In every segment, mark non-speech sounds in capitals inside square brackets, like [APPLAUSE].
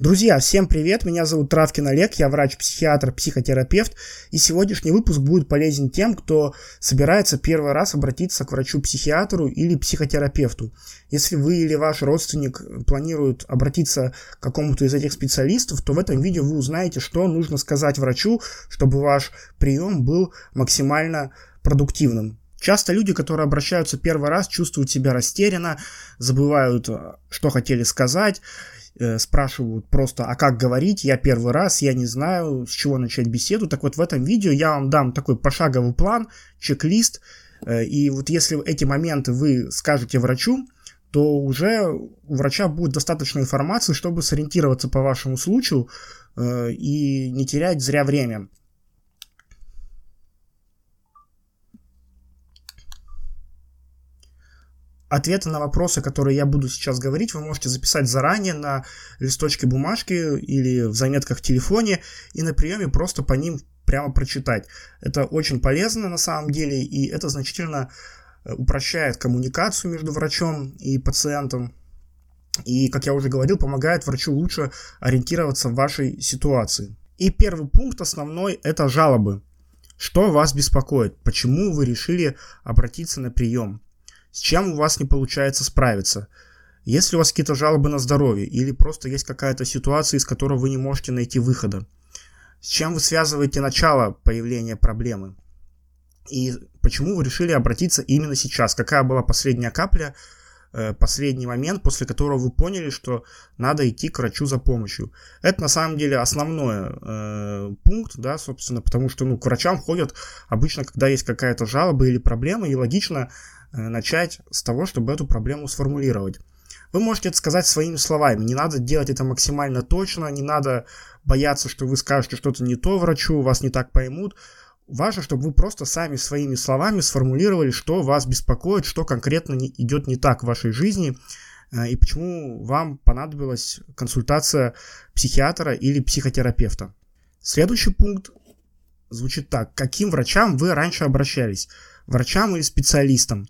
Друзья, всем привет, меня зовут Травкин Олег, я врач-психиатр, психотерапевт, и сегодняшний выпуск будет полезен тем, кто собирается первый раз обратиться к врачу-психиатру или психотерапевту. Если вы или ваш родственник планируют обратиться к какому-то из этих специалистов, то в этом видео вы узнаете, что нужно сказать врачу, чтобы ваш прием был максимально продуктивным. Часто люди, которые обращаются первый раз, чувствуют себя растерянно, забывают, что хотели сказать, Э, спрашивают просто, а как говорить, я первый раз, я не знаю, с чего начать беседу. Так вот, в этом видео я вам дам такой пошаговый план, чек-лист, э, и вот если эти моменты вы скажете врачу, то уже у врача будет достаточно информации, чтобы сориентироваться по вашему случаю э, и не терять зря время. Ответы на вопросы, которые я буду сейчас говорить, вы можете записать заранее на листочке бумажки или в заметках в телефоне и на приеме просто по ним прямо прочитать. Это очень полезно на самом деле, и это значительно э, упрощает коммуникацию между врачом и пациентом. И, как я уже говорил, помогает врачу лучше ориентироваться в вашей ситуации. И первый пункт основной – это жалобы. Что вас беспокоит? Почему вы решили обратиться на прием? С чем у вас не получается справиться. Если у вас какие-то жалобы на здоровье или просто есть какая-то ситуация, из которой вы не можете найти выхода. С чем вы связываете начало появления проблемы? И почему вы решили обратиться именно сейчас? Какая была последняя капля, последний момент, после которого вы поняли, что надо идти к врачу за помощью? Это на самом деле основной э, пункт, да, собственно, потому что ну, к врачам ходят обычно, когда есть какая-то жалоба или проблема, и логично Э, начать с того, чтобы эту проблему сформулировать. Вы можете это сказать своими словами, не надо делать это максимально точно, не надо бояться, что вы скажете что-то не то врачу, вас не так поймут. Важно, чтобы вы просто сами своими словами сформулировали, что вас беспокоит, что конкретно не, идет не так в вашей жизни, э, и почему вам понадобилась консультация психиатра или психотерапевта. Следующий пункт звучит так. Каким врачам вы раньше обращались? Врачам или специалистам?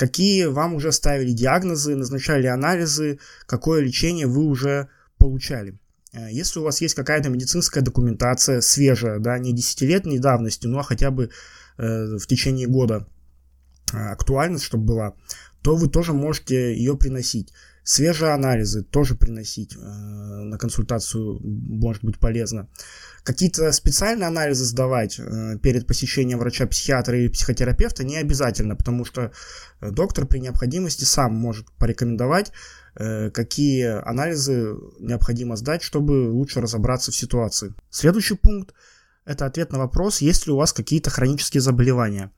какие вам уже ставили диагнозы, назначали анализы, какое лечение вы уже получали. Э, если у вас есть какая-то медицинская документация свежая, да, не десятилетней давности, ну а хотя бы э, в течение года э, актуальность, чтобы была, то вы тоже можете ее приносить. Свежие анализы тоже приносить э, на консультацию может быть полезно. Какие-то специальные анализы сдавать э, перед посещением врача-психиатра или психотерапевта не обязательно, потому что э, доктор при необходимости сам может порекомендовать, э, какие анализы необходимо сдать, чтобы лучше разобраться в ситуации. Следующий пункт – это ответ на вопрос, есть ли у вас какие-то хронические заболевания.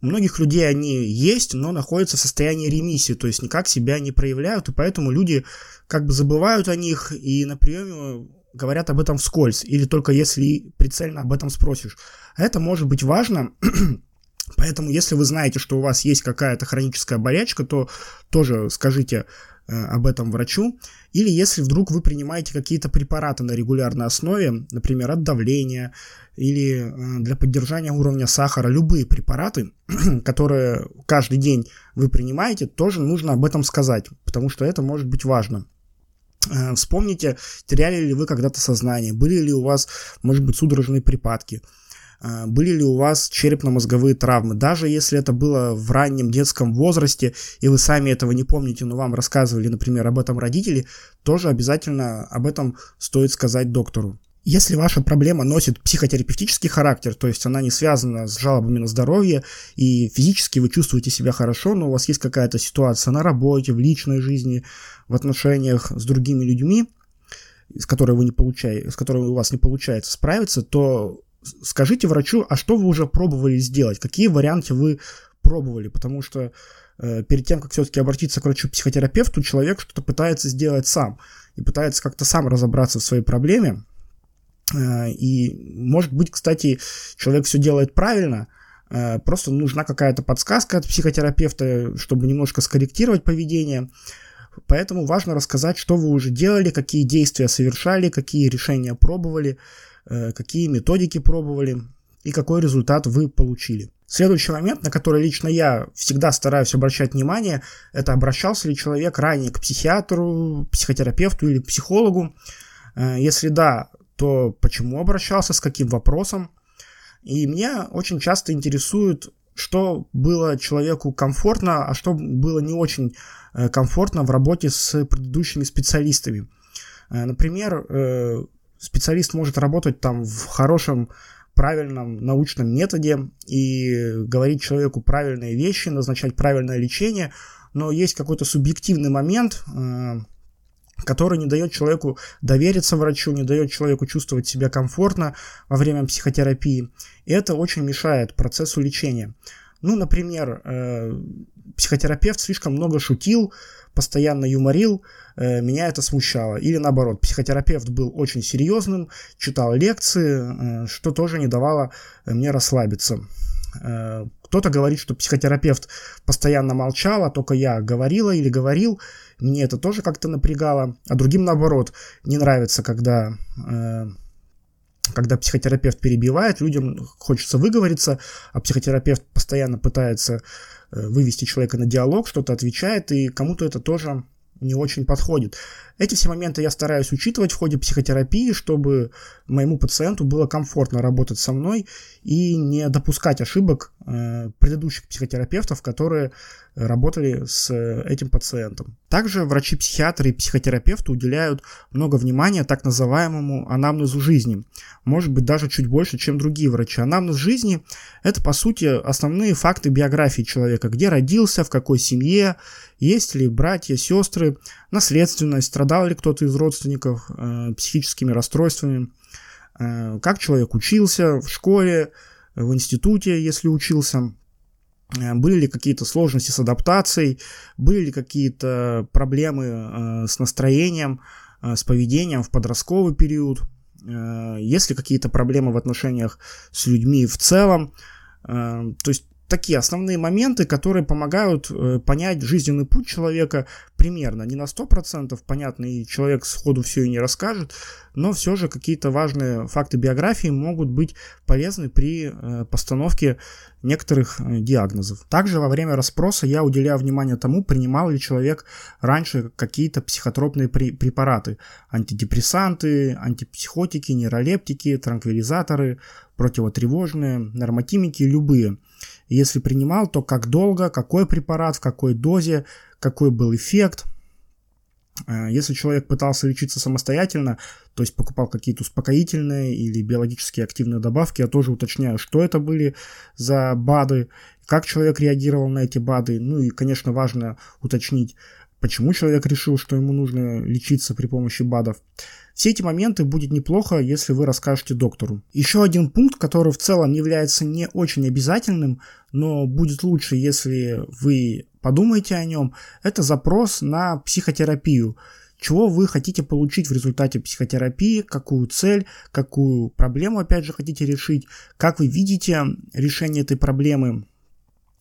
Многих людей они есть, но находятся в состоянии ремиссии, то есть никак себя не проявляют, и поэтому люди как бы забывают о них и на приеме говорят об этом вскользь, или только если прицельно об этом спросишь. Это может быть важно, [CLEARS THROAT] поэтому если вы знаете, что у вас есть какая-то хроническая болячка, то тоже скажите об этом врачу. Или если вдруг вы принимаете какие-то препараты на регулярной основе, например, от давления или э, для поддержания уровня сахара, любые препараты, [CLEARS THROAT] которые каждый день вы принимаете, тоже нужно об этом сказать, потому что это может быть важно. Э, вспомните, теряли ли вы когда-то сознание, были ли у вас, может быть, судорожные припадки, э, были ли у вас черепно-мозговые травмы. Даже если это было в раннем детском возрасте, и вы сами этого не помните, но вам рассказывали, например, об этом родители, тоже обязательно об этом стоит сказать доктору. Если ваша проблема носит психотерапевтический характер, то есть она не связана с жалобами на здоровье, и физически вы чувствуете себя хорошо, но у вас есть какая-то ситуация на работе, в личной жизни, в отношениях с другими людьми, с которой, вы не получаете, с которой у вас не получается справиться, то скажите врачу, а что вы уже пробовали сделать, какие варианты вы пробовали, потому что э, перед тем, как все-таки обратиться к врачу-психотерапевту, человек что-то пытается сделать сам и пытается как-то сам разобраться в своей проблеме, Э, и, может быть, кстати, человек все делает правильно, э, просто нужна какая-то подсказка от психотерапевта, чтобы немножко скорректировать поведение. Поэтому важно рассказать, что вы уже делали, какие действия совершали, какие решения пробовали, э, какие методики пробовали и какой результат вы получили. Следующий момент, на который лично я всегда стараюсь обращать внимание, это обращался ли человек ранее к психиатру, психотерапевту или психологу, Если да, то почему обращался, с каким вопросом? И меня очень часто интересует, что было человеку комфортно, а что было не очень э, комфортно в работе с предыдущими специалистами. Э, например, э, специалист может работать там в хорошем правильном научном методе и говорить человеку правильные вещи, назначать правильное лечение, но есть какой-то субъективный момент, который не дает человеку довериться врачу, не дает человеку чувствовать себя комфортно во время психотерапии. И это очень мешает процессу лечения. Ну, например, э, психотерапевт слишком много шутил, постоянно юморил, э, меня это смущало. Или наоборот, психотерапевт был очень серьезным, читал лекции, э, что тоже не давало мне расслабиться. Э, кто-то говорит, что психотерапевт постоянно молчал, а только я говорила или говорил. Мне это тоже как-то напрягало. А другим, наоборот, не нравится, когда, э, когда психотерапевт перебивает. Людям хочется выговориться, а психотерапевт постоянно пытается э, вывести человека на диалог, что-то отвечает, и кому-то это тоже не очень подходит. Эти все моменты я стараюсь учитывать в ходе психотерапии, чтобы моему пациенту было комфортно работать со мной и не допускать ошибок э, предыдущих психотерапевтов, которые работали с этим пациентом. Также врачи-психиатры и психотерапевты уделяют много внимания так называемому анамнезу жизни. Может быть, даже чуть больше, чем другие врачи. Анамнез жизни – это, по сути, основные факты биографии человека. Где родился, в какой семье, есть ли братья, сестры, наследственность, страдал ли кто-то из родственников э, психическими расстройствами, э, как человек учился в школе, в институте, если учился, э, были ли какие-то сложности с адаптацией, были ли какие-то проблемы э, с настроением, э, с поведением в подростковый период, э, есть ли какие-то проблемы в отношениях с людьми в целом. Э, то есть такие основные моменты, которые помогают э, понять жизненный путь человека примерно. Не на 100% понятно, и человек сходу все и не расскажет, но все же какие-то важные факты биографии могут быть полезны при э, постановке некоторых э, диагнозов. Также во время расспроса я уделяю внимание тому, принимал ли человек раньше какие-то психотропные препараты. Антидепрессанты, антипсихотики, нейролептики, транквилизаторы, противотревожные, нормотимики, любые – если принимал, то как долго, какой препарат, в какой дозе, какой был эффект. Э, если человек пытался лечиться самостоятельно, то есть покупал какие-то успокоительные или биологически активные добавки, я тоже уточняю, что это были за БАДы, как человек реагировал на эти БАДы. Ну и, конечно, важно уточнить, почему человек решил, что ему нужно лечиться при помощи БАДов. Все эти моменты будет неплохо, если вы расскажете доктору. Еще один пункт, который в целом является не очень обязательным, но будет лучше, если вы подумаете о нем, это запрос на психотерапию чего вы хотите получить в результате психотерапии, какую цель, какую проблему, опять же, хотите решить, как вы видите решение этой проблемы,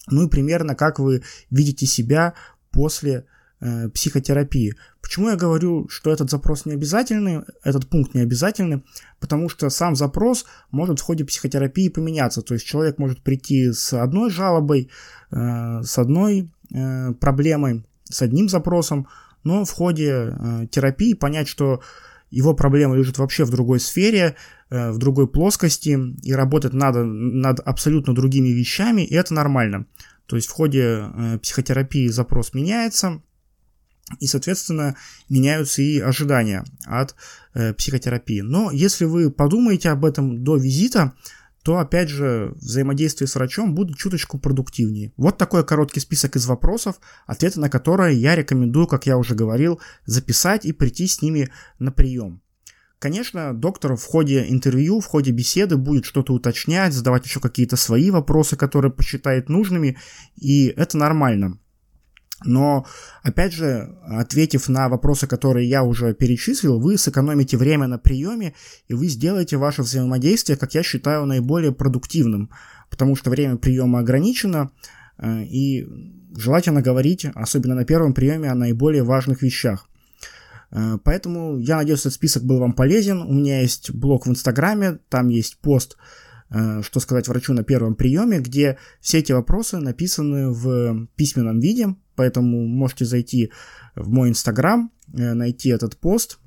ну и примерно как вы видите себя после Э, психотерапии. Почему я говорю, что этот запрос не обязательный, этот пункт не обязательный? Потому что сам запрос может в ходе психотерапии поменяться. То есть человек может прийти с одной жалобой, э, с одной э, проблемой, с одним запросом, но в ходе э, терапии понять, что его проблема лежит вообще в другой сфере, э, в другой плоскости, и работать надо над абсолютно другими вещами, и это нормально. То есть в ходе э, психотерапии запрос меняется, и, соответственно, меняются и ожидания от э, психотерапии. Но если вы подумаете об этом до визита, то, опять же, взаимодействие с врачом будет чуточку продуктивнее. Вот такой короткий список из вопросов, ответы на которые я рекомендую, как я уже говорил, записать и прийти с ними на прием. Конечно, доктор в ходе интервью, в ходе беседы будет что-то уточнять, задавать еще какие-то свои вопросы, которые посчитает нужными, и это нормально. Но, опять же, ответив на вопросы, которые я уже перечислил, вы сэкономите время на приеме, и вы сделаете ваше взаимодействие, как я считаю, наиболее продуктивным, потому что время приема ограничено, э, и желательно говорить, особенно на первом приеме, о наиболее важных вещах. Э, поэтому я надеюсь, этот список был вам полезен. У меня есть блог в Инстаграме, там есть пост Э, что сказать врачу на первом приеме, где все эти вопросы написаны в письменном виде, поэтому можете зайти в мой инстаграм, э, найти этот пост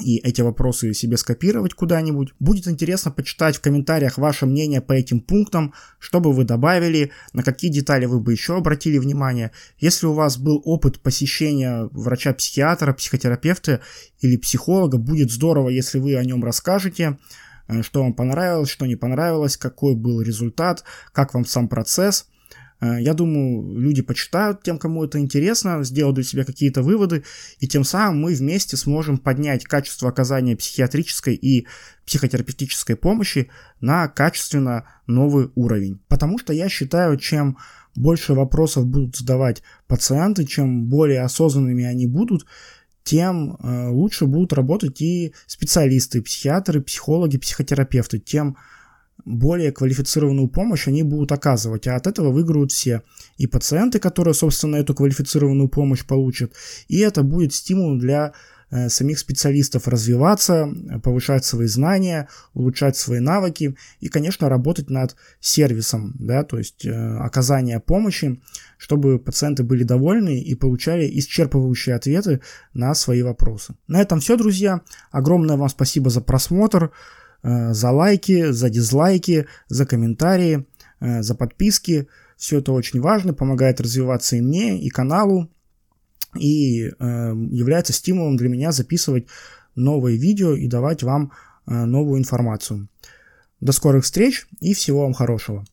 и эти вопросы себе скопировать куда-нибудь. Будет интересно почитать в комментариях ваше мнение по этим пунктам, что бы вы добавили, на какие детали вы бы еще обратили внимание. Если у вас был опыт посещения врача-психиатра, психотерапевта или психолога, будет здорово, если вы о нем расскажете, э, что вам понравилось, что не понравилось, какой был результат, как вам сам процесс – я думаю, люди почитают тем, кому это интересно, сделают для себя какие-то выводы, и тем самым мы вместе сможем поднять качество оказания психиатрической и психотерапевтической помощи на качественно новый уровень. Потому что я считаю, чем больше вопросов будут задавать пациенты, чем более осознанными они будут, тем э, лучше будут работать и специалисты, психиатры, психологи, психотерапевты, тем более квалифицированную помощь они будут оказывать, а от этого выиграют все. И пациенты, которые, собственно, эту квалифицированную помощь получат, и это будет стимул для э, самих специалистов развиваться, повышать свои знания, улучшать свои навыки и, конечно, работать над сервисом, да, то есть э, оказание помощи, чтобы пациенты были довольны и получали исчерпывающие ответы на свои вопросы. На этом все, друзья. Огромное вам спасибо за просмотр. Э, за лайки, за дизлайки, за комментарии, э, за подписки. Все это очень важно, помогает развиваться и мне, и каналу, и э, является стимулом для меня записывать новые видео и давать вам новую информацию. До скорых встреч и всего вам хорошего.